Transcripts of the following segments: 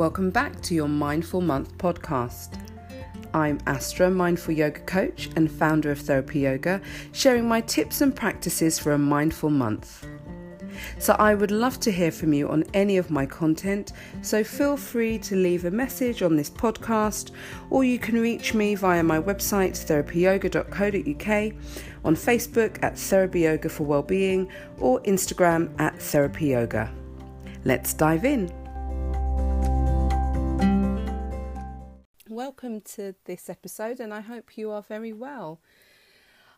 Welcome back to your Mindful Month podcast. I'm Astra, Mindful Yoga Coach and founder of Therapy Yoga, sharing my tips and practices for a mindful month. So, I would love to hear from you on any of my content, so feel free to leave a message on this podcast, or you can reach me via my website therapyyoga.co.uk, on Facebook at Therapy Yoga for Wellbeing, or Instagram at Therapy Yoga. Let's dive in. Welcome to this episode, and I hope you are very well.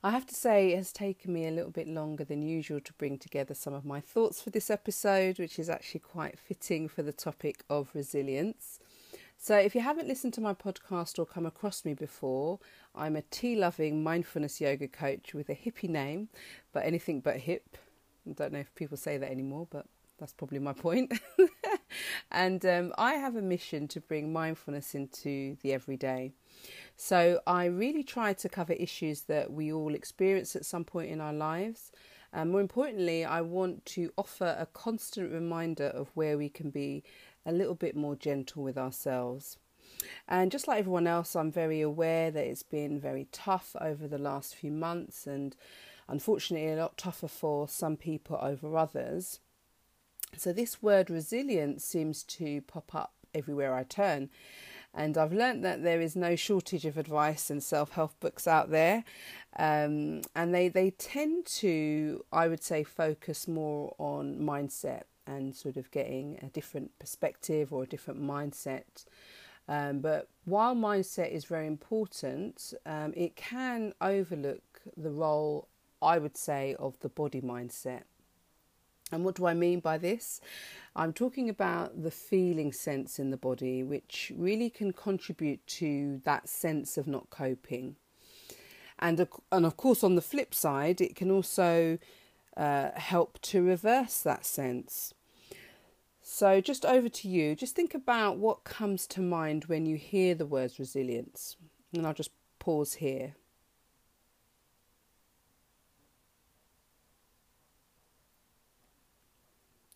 I have to say, it has taken me a little bit longer than usual to bring together some of my thoughts for this episode, which is actually quite fitting for the topic of resilience. So, if you haven't listened to my podcast or come across me before, I'm a tea loving mindfulness yoga coach with a hippie name, but anything but hip. I don't know if people say that anymore, but that's probably my point. and um, I have a mission to bring mindfulness into the everyday. So I really try to cover issues that we all experience at some point in our lives. And more importantly, I want to offer a constant reminder of where we can be a little bit more gentle with ourselves. And just like everyone else, I'm very aware that it's been very tough over the last few months, and unfortunately, a lot tougher for some people over others. So, this word resilience seems to pop up everywhere I turn. And I've learnt that there is no shortage of advice and self help books out there. Um, and they, they tend to, I would say, focus more on mindset and sort of getting a different perspective or a different mindset. Um, but while mindset is very important, um, it can overlook the role, I would say, of the body mindset. And what do I mean by this? I'm talking about the feeling sense in the body, which really can contribute to that sense of not coping. And, and of course, on the flip side, it can also uh, help to reverse that sense. So, just over to you. Just think about what comes to mind when you hear the words resilience. And I'll just pause here.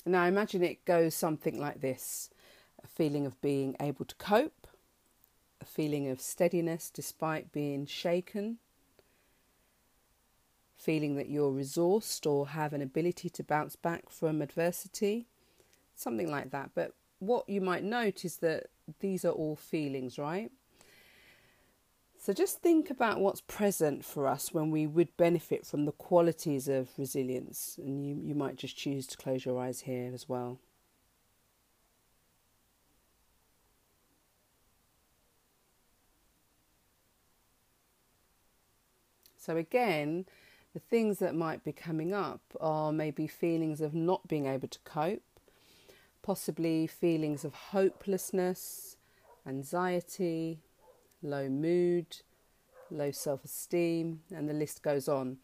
Now, imagine it goes something like this a feeling of being able to cope, a feeling of steadiness despite being shaken, feeling that you're resourced or have an ability to bounce back from adversity, something like that. But what you might note is that these are all feelings, right? So just think about what's present for us when we would benefit from the qualities of resilience. And you, you might just choose to close your eyes here as well. So, again, the things that might be coming up are maybe feelings of not being able to cope, possibly feelings of hopelessness, anxiety, low mood, low self esteem, and the list goes on.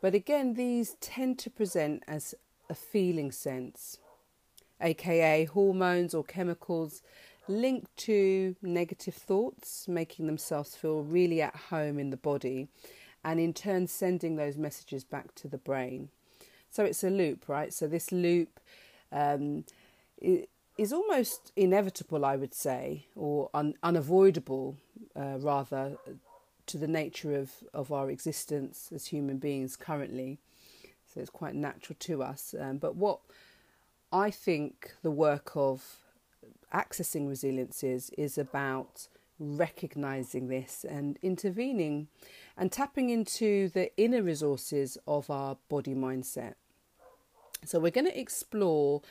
But again, these tend to present as a feeling sense, aka hormones or chemicals linked to negative thoughts, making themselves feel really at home in the body, and in turn sending those messages back to the brain. So it's a loop, right? So this loop um, is almost inevitable, I would say, or un- unavoidable, uh, rather, to the nature of, of our existence as human beings currently. So it's quite natural to us. Um, but what I think the work of accessing resilience is, is about recognizing this and intervening and tapping into the inner resources of our body mindset. So, we're going to explore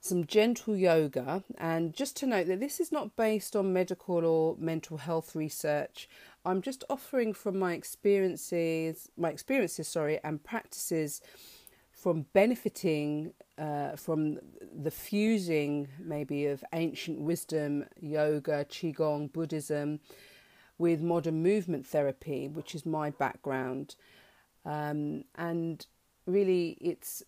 some gentle yoga. And just to note that this is not based on medical or mental health research. I'm just offering from my experiences, my experiences, sorry, and practices from benefiting uh, from the fusing maybe of ancient wisdom, yoga, qigong, Buddhism, with modern movement therapy, which is my background. Um, and really, it's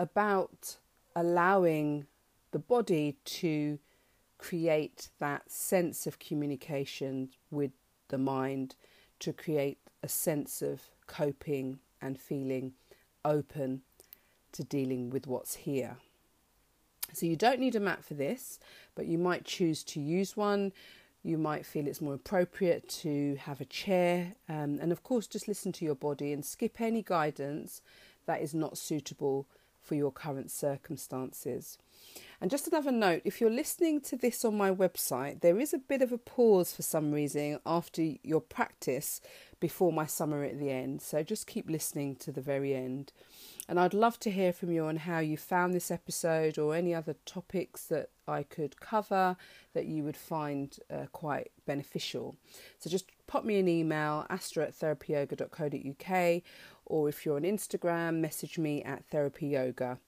about allowing the body to create that sense of communication with the mind, to create a sense of coping and feeling open to dealing with what's here. So you don't need a mat for this, but you might choose to use one. You might feel it's more appropriate to have a chair. Um, and of course, just listen to your body and skip any guidance that is not suitable for your current circumstances. And just another note if you're listening to this on my website, there is a bit of a pause for some reason after your practice before my summary at the end. So just keep listening to the very end. And I'd love to hear from you on how you found this episode or any other topics that I could cover that you would find uh, quite beneficial. So just pop me an email, astra at therapyyoga.co.uk, or if you're on Instagram, message me at Therapy Yoga.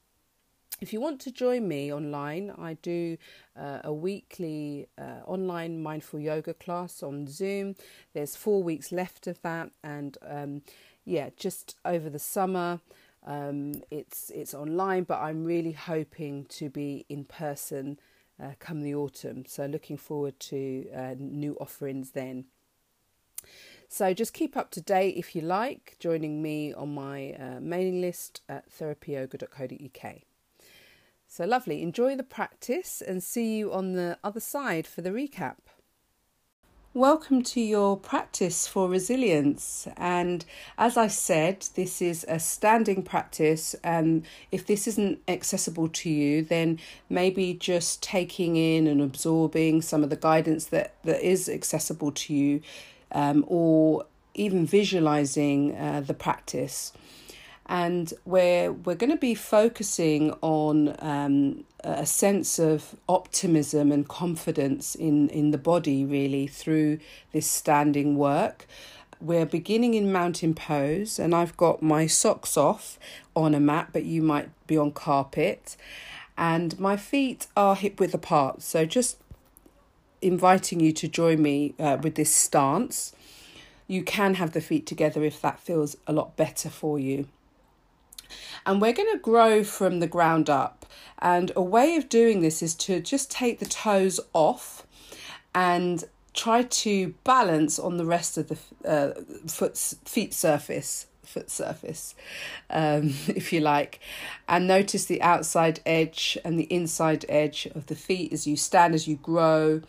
If you want to join me online, I do uh, a weekly uh, online mindful yoga class on Zoom. There's four weeks left of that, and um, yeah, just over the summer, um, it's it's online, but I'm really hoping to be in person uh, come the autumn. So looking forward to uh, new offerings then. So just keep up to date if you like, joining me on my uh, mailing list at therapyyoga.co.uk. So lovely. Enjoy the practice and see you on the other side for the recap. Welcome to your practice for resilience. And as I said, this is a standing practice. And if this isn't accessible to you, then maybe just taking in and absorbing some of the guidance that, that is accessible to you, um, or even visualizing uh, the practice and we're we're going to be focusing on um, a sense of optimism and confidence in in the body really through this standing work. We're beginning in mountain pose, and I've got my socks off on a mat, but you might be on carpet, and my feet are hip width apart. So just inviting you to join me uh, with this stance. You can have the feet together if that feels a lot better for you. And we're going to grow from the ground up. And a way of doing this is to just take the toes off and try to balance on the rest of the uh, foot feet surface foot surface um, if you like and notice the outside edge and the inside edge of the feet as you stand as you grow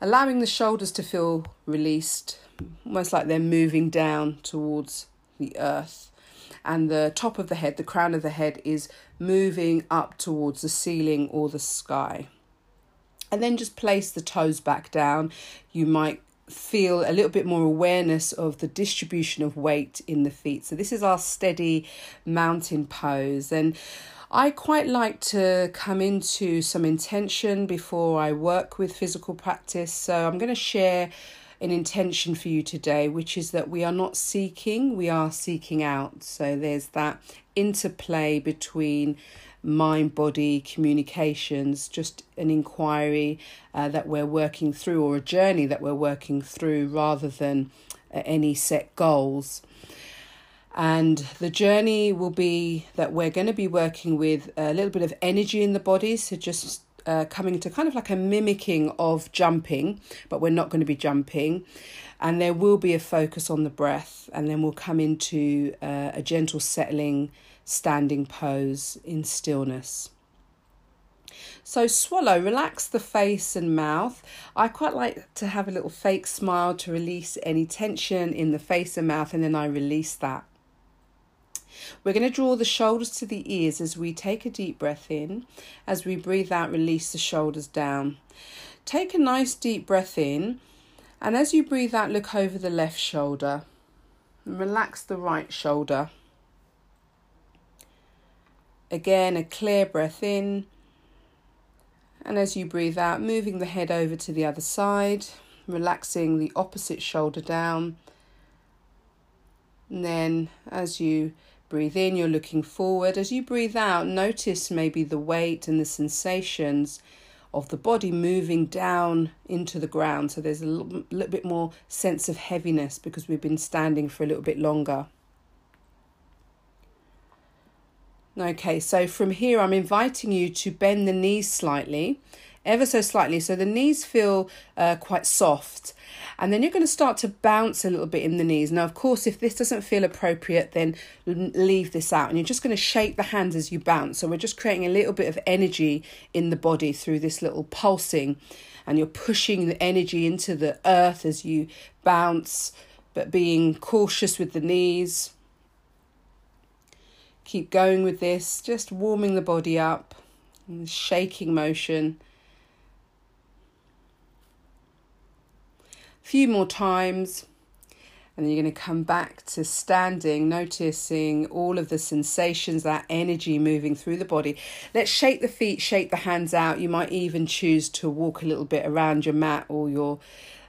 allowing the shoulders to feel released almost like they're moving down towards the earth and the top of the head, the crown of the head, is moving up towards the ceiling or the sky. And then just place the toes back down. You might feel a little bit more awareness of the distribution of weight in the feet. So, this is our steady mountain pose. And I quite like to come into some intention before I work with physical practice. So, I'm going to share an intention for you today, which is that we are not seeking, we are seeking out. So there's that interplay between mind body communications, just an inquiry uh, that we're working through or a journey that we're working through rather than uh, any set goals. And the journey will be that we're going to be working with a little bit of energy in the body, so just uh, coming to kind of like a mimicking of jumping, but we're not going to be jumping. And there will be a focus on the breath, and then we'll come into uh, a gentle settling standing pose in stillness. So, swallow, relax the face and mouth. I quite like to have a little fake smile to release any tension in the face and mouth, and then I release that. We're going to draw the shoulders to the ears as we take a deep breath in. As we breathe out, release the shoulders down. Take a nice deep breath in, and as you breathe out, look over the left shoulder relax the right shoulder. Again, a clear breath in, and as you breathe out, moving the head over to the other side, relaxing the opposite shoulder down. And then, as you Breathe in, you're looking forward. As you breathe out, notice maybe the weight and the sensations of the body moving down into the ground. So there's a little, little bit more sense of heaviness because we've been standing for a little bit longer. Okay, so from here, I'm inviting you to bend the knees slightly ever so slightly. So the knees feel uh, quite soft. And then you're going to start to bounce a little bit in the knees. Now of course if this doesn't feel appropriate then leave this out. And you're just going to shake the hands as you bounce. So we're just creating a little bit of energy in the body through this little pulsing. And you're pushing the energy into the earth as you bounce but being cautious with the knees. Keep going with this. Just warming the body up. Shaking motion a few more times. And then you're going to come back to standing, noticing all of the sensations, that energy moving through the body. Let's shake the feet, shake the hands out. You might even choose to walk a little bit around your mat or your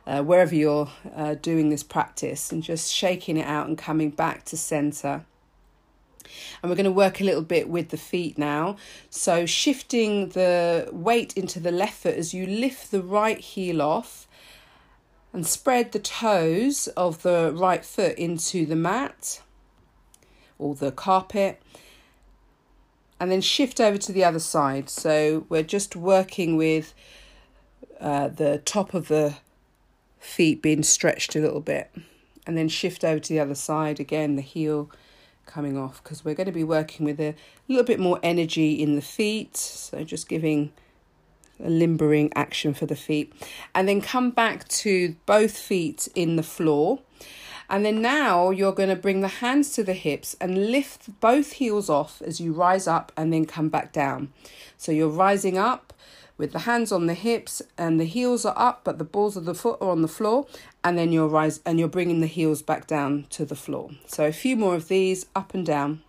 uh, wherever you're uh, doing this practice and just shaking it out and coming back to center. And we're going to work a little bit with the feet now. So, shifting the weight into the left foot as you lift the right heel off and spread the toes of the right foot into the mat or the carpet and then shift over to the other side. So we're just working with uh, the top of the feet being stretched a little bit and then shift over to the other side again, the heel coming off because we're going to be working with a little bit more energy in the feet. So just giving a limbering action for the feet. And then come back to both feet in the floor. And then now you're going to bring the hands to the hips and lift both heels off as you rise up and then come back down. So you're rising up with the hands on the hips and the heels are up but the balls of the foot are on the floor and then you're rise and you're bringing the heels back down to the floor. So a few more of these up and down.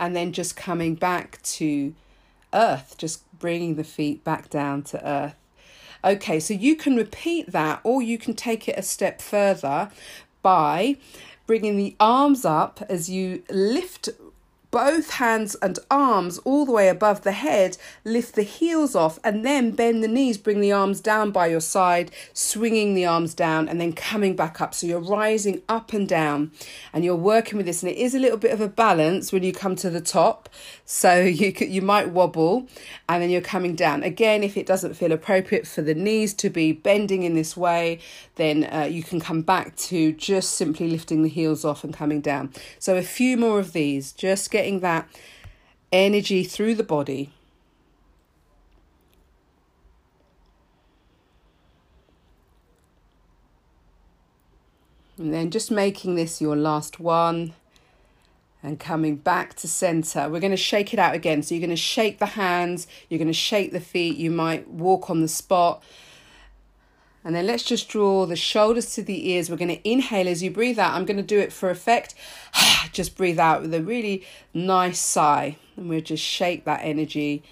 And then just coming back to earth, just bringing the feet back down to earth. Okay, so you can repeat that or you can take it a step further by bringing the arms up as you lift both hands and arms all the way above the head, lift the heels off, and then bend the knees, bring the arms down by your side, swinging the arms down, and then coming back up. So you're rising up and down, and you're working with this. And it is a little bit of a balance when you come to the top, so you could, you might wobble, and then you're coming down. Again, if it doesn't feel appropriate for the knees to be bending in this way, then uh, you can come back to just simply lifting the heels off and coming down. So a few more of these, just get getting that energy through the body. And then just making this your last one and coming back to center. We're going to shake it out again. So you're going to shake the hands, you're going to shake the feet, you might walk on the spot. And then let's just draw the shoulders to the ears. We're going to inhale as you breathe out. I'm going to do it for effect. just breathe out with a really nice sigh. And we'll just shake that energy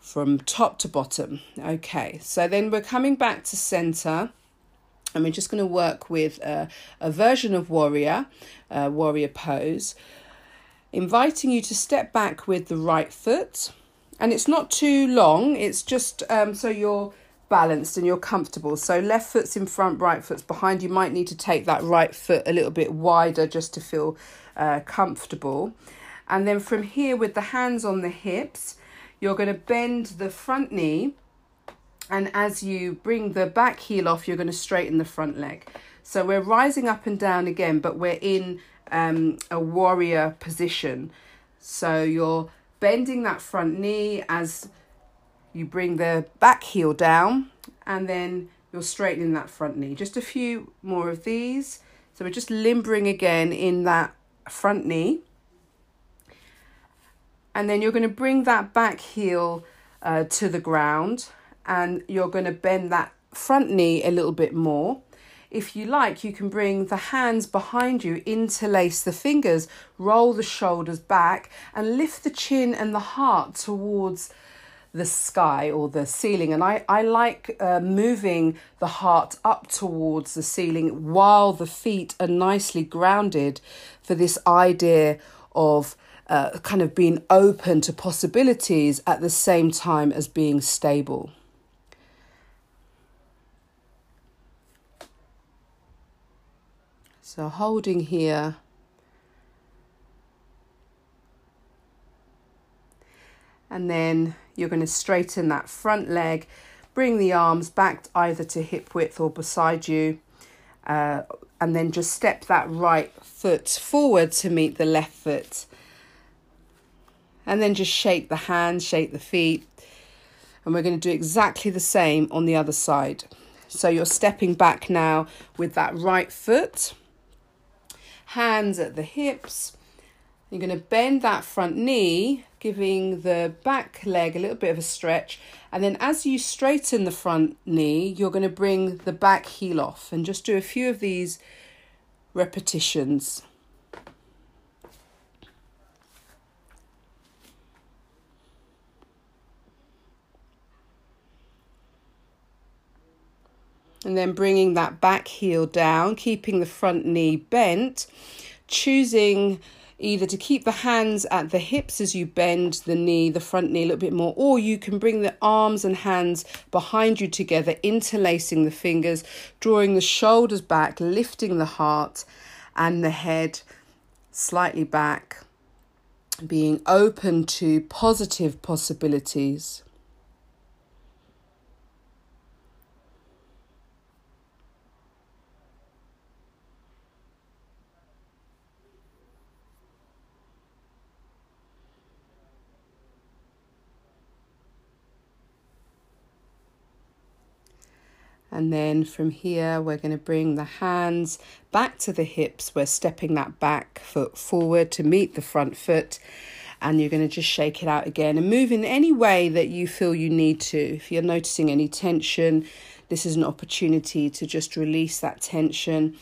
from top to bottom. Okay, so then we're coming back to center. And we're just going to work with a, a version of warrior, uh, warrior pose, inviting you to step back with the right foot. And it's not too long, it's just um, so you're balanced and you're comfortable. So left foot's in front, right foot's behind. You might need to take that right foot a little bit wider just to feel uh, comfortable. And then from here with the hands on the hips, you're going to bend the front knee. And as you bring the back heel off, you're going to straighten the front leg. So we're rising up and down again, but we're in um, a warrior position. So you're bending that front knee as you bring the back heel down and then you're straightening that front knee. Just a few more of these. So we're just limbering again in that front knee. And then you're going to bring that back heel uh, to the ground and you're going to bend that front knee a little bit more. If you like, you can bring the hands behind you, interlace the fingers, roll the shoulders back, and lift the chin and the heart towards the sky or the ceiling. And I, I like uh, moving the heart up towards the ceiling while the feet are nicely grounded for this idea of uh, kind of being open to possibilities at the same time as being stable. So holding here And then you're going to straighten that front leg, bring the arms back either to hip width or beside you, uh, and then just step that right foot forward to meet the left foot. And then just shake the hands, shake the feet. And we're going to do exactly the same on the other side. So you're stepping back now with that right foot, hands at the hips. You're going to bend that front knee, giving the back leg a little bit of a stretch. And then as you straighten the front knee, you're going to bring the back heel off and just do a few of these repetitions. and then bringing that back heel down, keeping the front knee bent, choosing either to keep the hands at the hips as you bend the knee, the front knee a little bit more, or you can bring the arms and hands behind you together, interlacing the fingers, drawing the shoulders back, lifting the heart and the head slightly back, being open to positive possibilities. And then from here, we're going to bring the hands back to the hips. We're stepping that back foot forward to meet the front foot. And you're going to just shake it out again and move in any way that you feel you need to. If you're noticing any tension, this is an opportunity to just release that tension.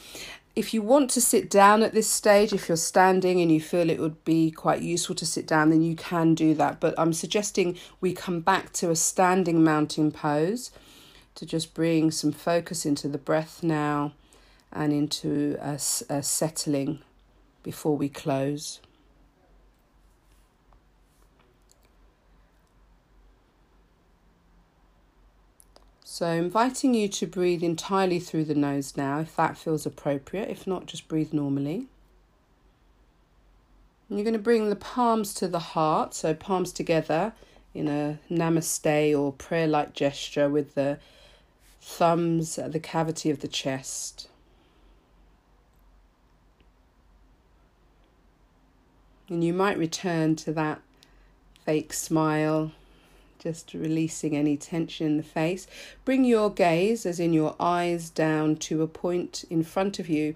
If you want to sit down at this stage, if you're standing and you feel it would be quite useful to sit down, then you can do that. But I'm suggesting we come back to a standing mountain pose to just bring some focus into the breath now and into a, a settling before we close. So, inviting you to breathe entirely through the nose now, if that feels appropriate. If not, just breathe normally. And you're going to bring the palms to the heart, so palms together in a namaste or prayer like gesture with the thumbs at the cavity of the chest. And you might return to that fake smile, just releasing any tension in the face. Bring your gaze, as in your eyes, down to a point in front of you.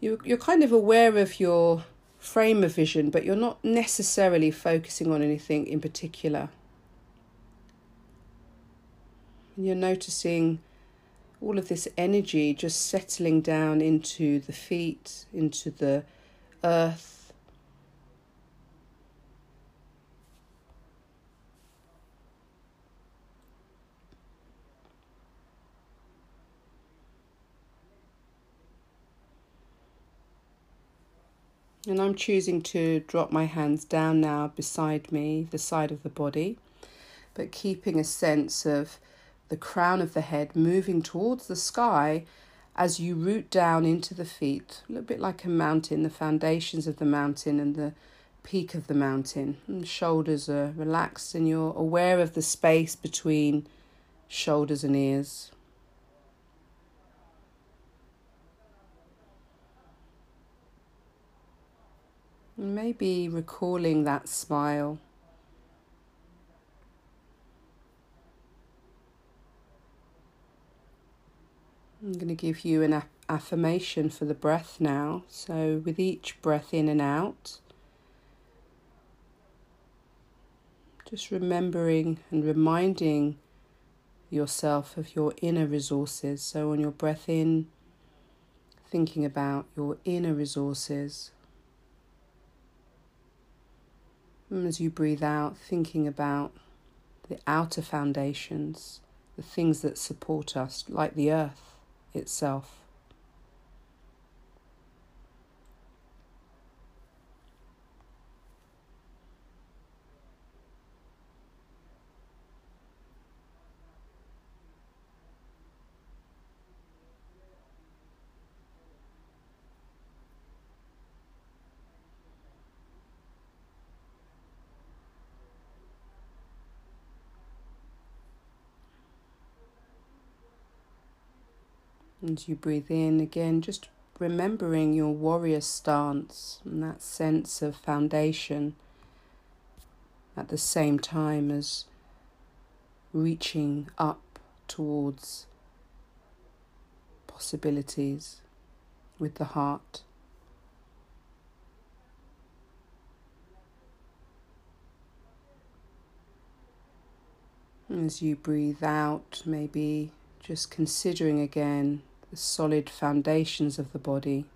You're, you're kind of aware of your frame of vision, but you're not necessarily focusing on anything in particular. And you're noticing all of this energy just settling down into the feet, into the earth. And I'm choosing to drop my hands down now beside me, the side of the body, but keeping a sense of the crown of the head moving towards the sky as you root down into the feet, a little bit like a mountain, the foundations of the mountain and the peak of the mountain. And shoulders are relaxed and you're aware of the space between shoulders and ears. Maybe recalling that smile. I'm going to give you an affirmation for the breath now. So, with each breath in and out, just remembering and reminding yourself of your inner resources. So, on your breath in, thinking about your inner resources. And as you breathe out, thinking about the outer foundations, the things that support us, like the earth itself. As you breathe in again, just remembering your warrior stance and that sense of foundation at the same time as reaching up towards possibilities with the heart. As you breathe out, maybe just considering again the solid foundations of the body.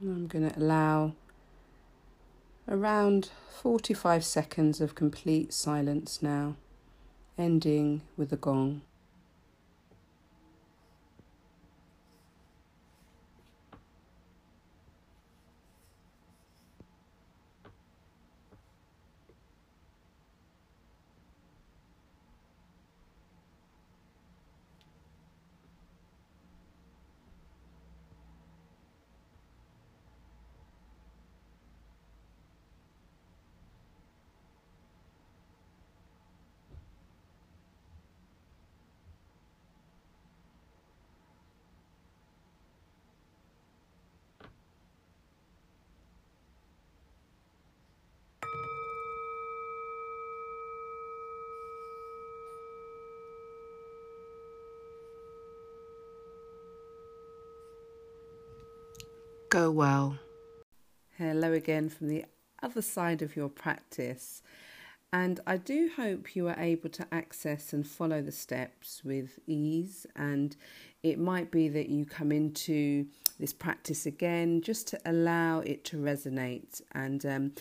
I'm going to allow around 45 seconds of complete silence now, ending with a gong. Go well. Hello again from the other side of your practice. And I do hope you are able to access and follow the steps with ease. And it might be that you come into this practice again just to allow it to resonate. And um,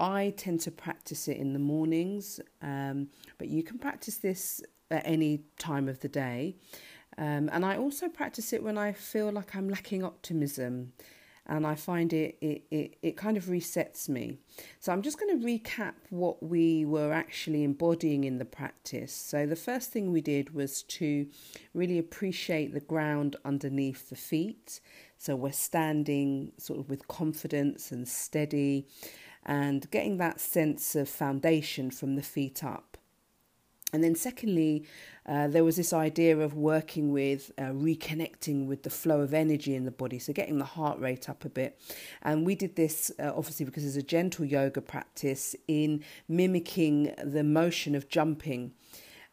I tend to practice it in the mornings, um, but you can practice this at any time of the day. Um, and I also practice it when I feel like I'm lacking optimism and I find it, it, it, it kind of resets me. So I'm just going to recap what we were actually embodying in the practice. So the first thing we did was to really appreciate the ground underneath the feet. So we're standing sort of with confidence and steady and getting that sense of foundation from the feet up. And then, secondly, uh, there was this idea of working with uh, reconnecting with the flow of energy in the body, so getting the heart rate up a bit. And we did this uh, obviously because it's a gentle yoga practice in mimicking the motion of jumping.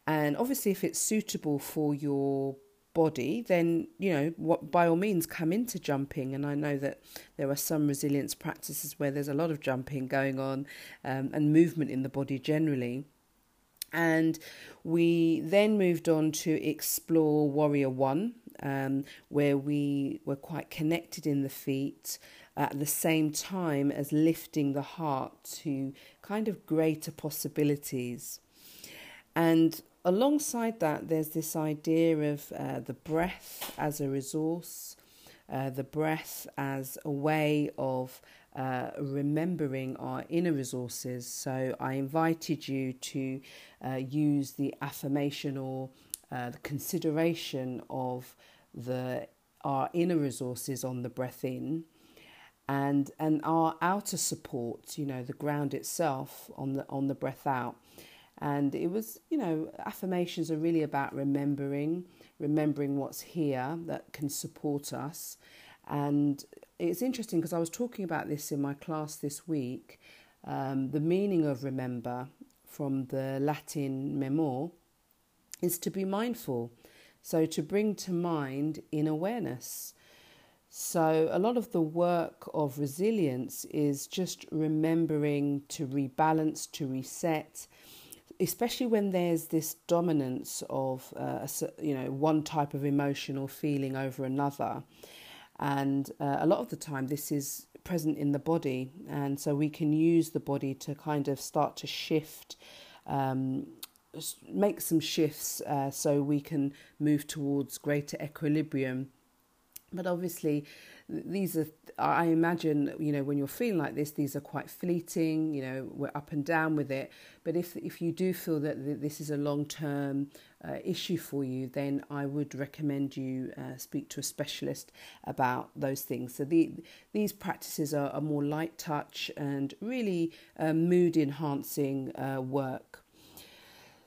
And obviously, if it's suitable for your body, then you know what by all means come into jumping. And I know that there are some resilience practices where there's a lot of jumping going on um, and movement in the body generally. And we then moved on to explore Warrior One, um, where we were quite connected in the feet at the same time as lifting the heart to kind of greater possibilities. And alongside that, there's this idea of uh, the breath as a resource, uh, the breath as a way of uh, remembering our inner resources. So I invited you to uh, use the affirmation or uh, the consideration of the our inner resources on the breath in and and our outer support you know the ground itself on the on the breath out and it was you know affirmations are really about remembering remembering what's here that can support us and it's interesting because I was talking about this in my class this week. Um, the meaning of remember from the Latin memor is to be mindful. So to bring to mind in awareness. So a lot of the work of resilience is just remembering to rebalance, to reset, especially when there's this dominance of uh, you know one type of emotional feeling over another and uh, a lot of the time this is present in the body. And so we can use the body to kind of start to shift um, make some shifts uh, so we can move towards greater equilibrium. But obviously these are i imagine you know when you're feeling like this these are quite fleeting you know we're up and down with it. But if if you do feel that this is a long term uh, issue for you then i would recommend you uh, speak to a specialist about those things. So the, these practices are, are more light touch and really uh, mood enhancing uh, work.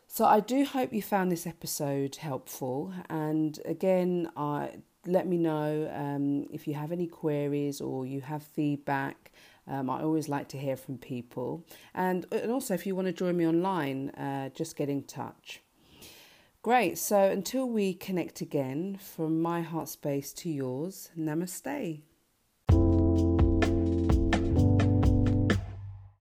So I do hope you found this episode helpful. And again, I let me know um, if you have any queries or you have feedback. Um, I always like to hear from people. And, and also, if you want to join me online, uh, just get in touch. Great. So until we connect again, from my heart space to yours, namaste.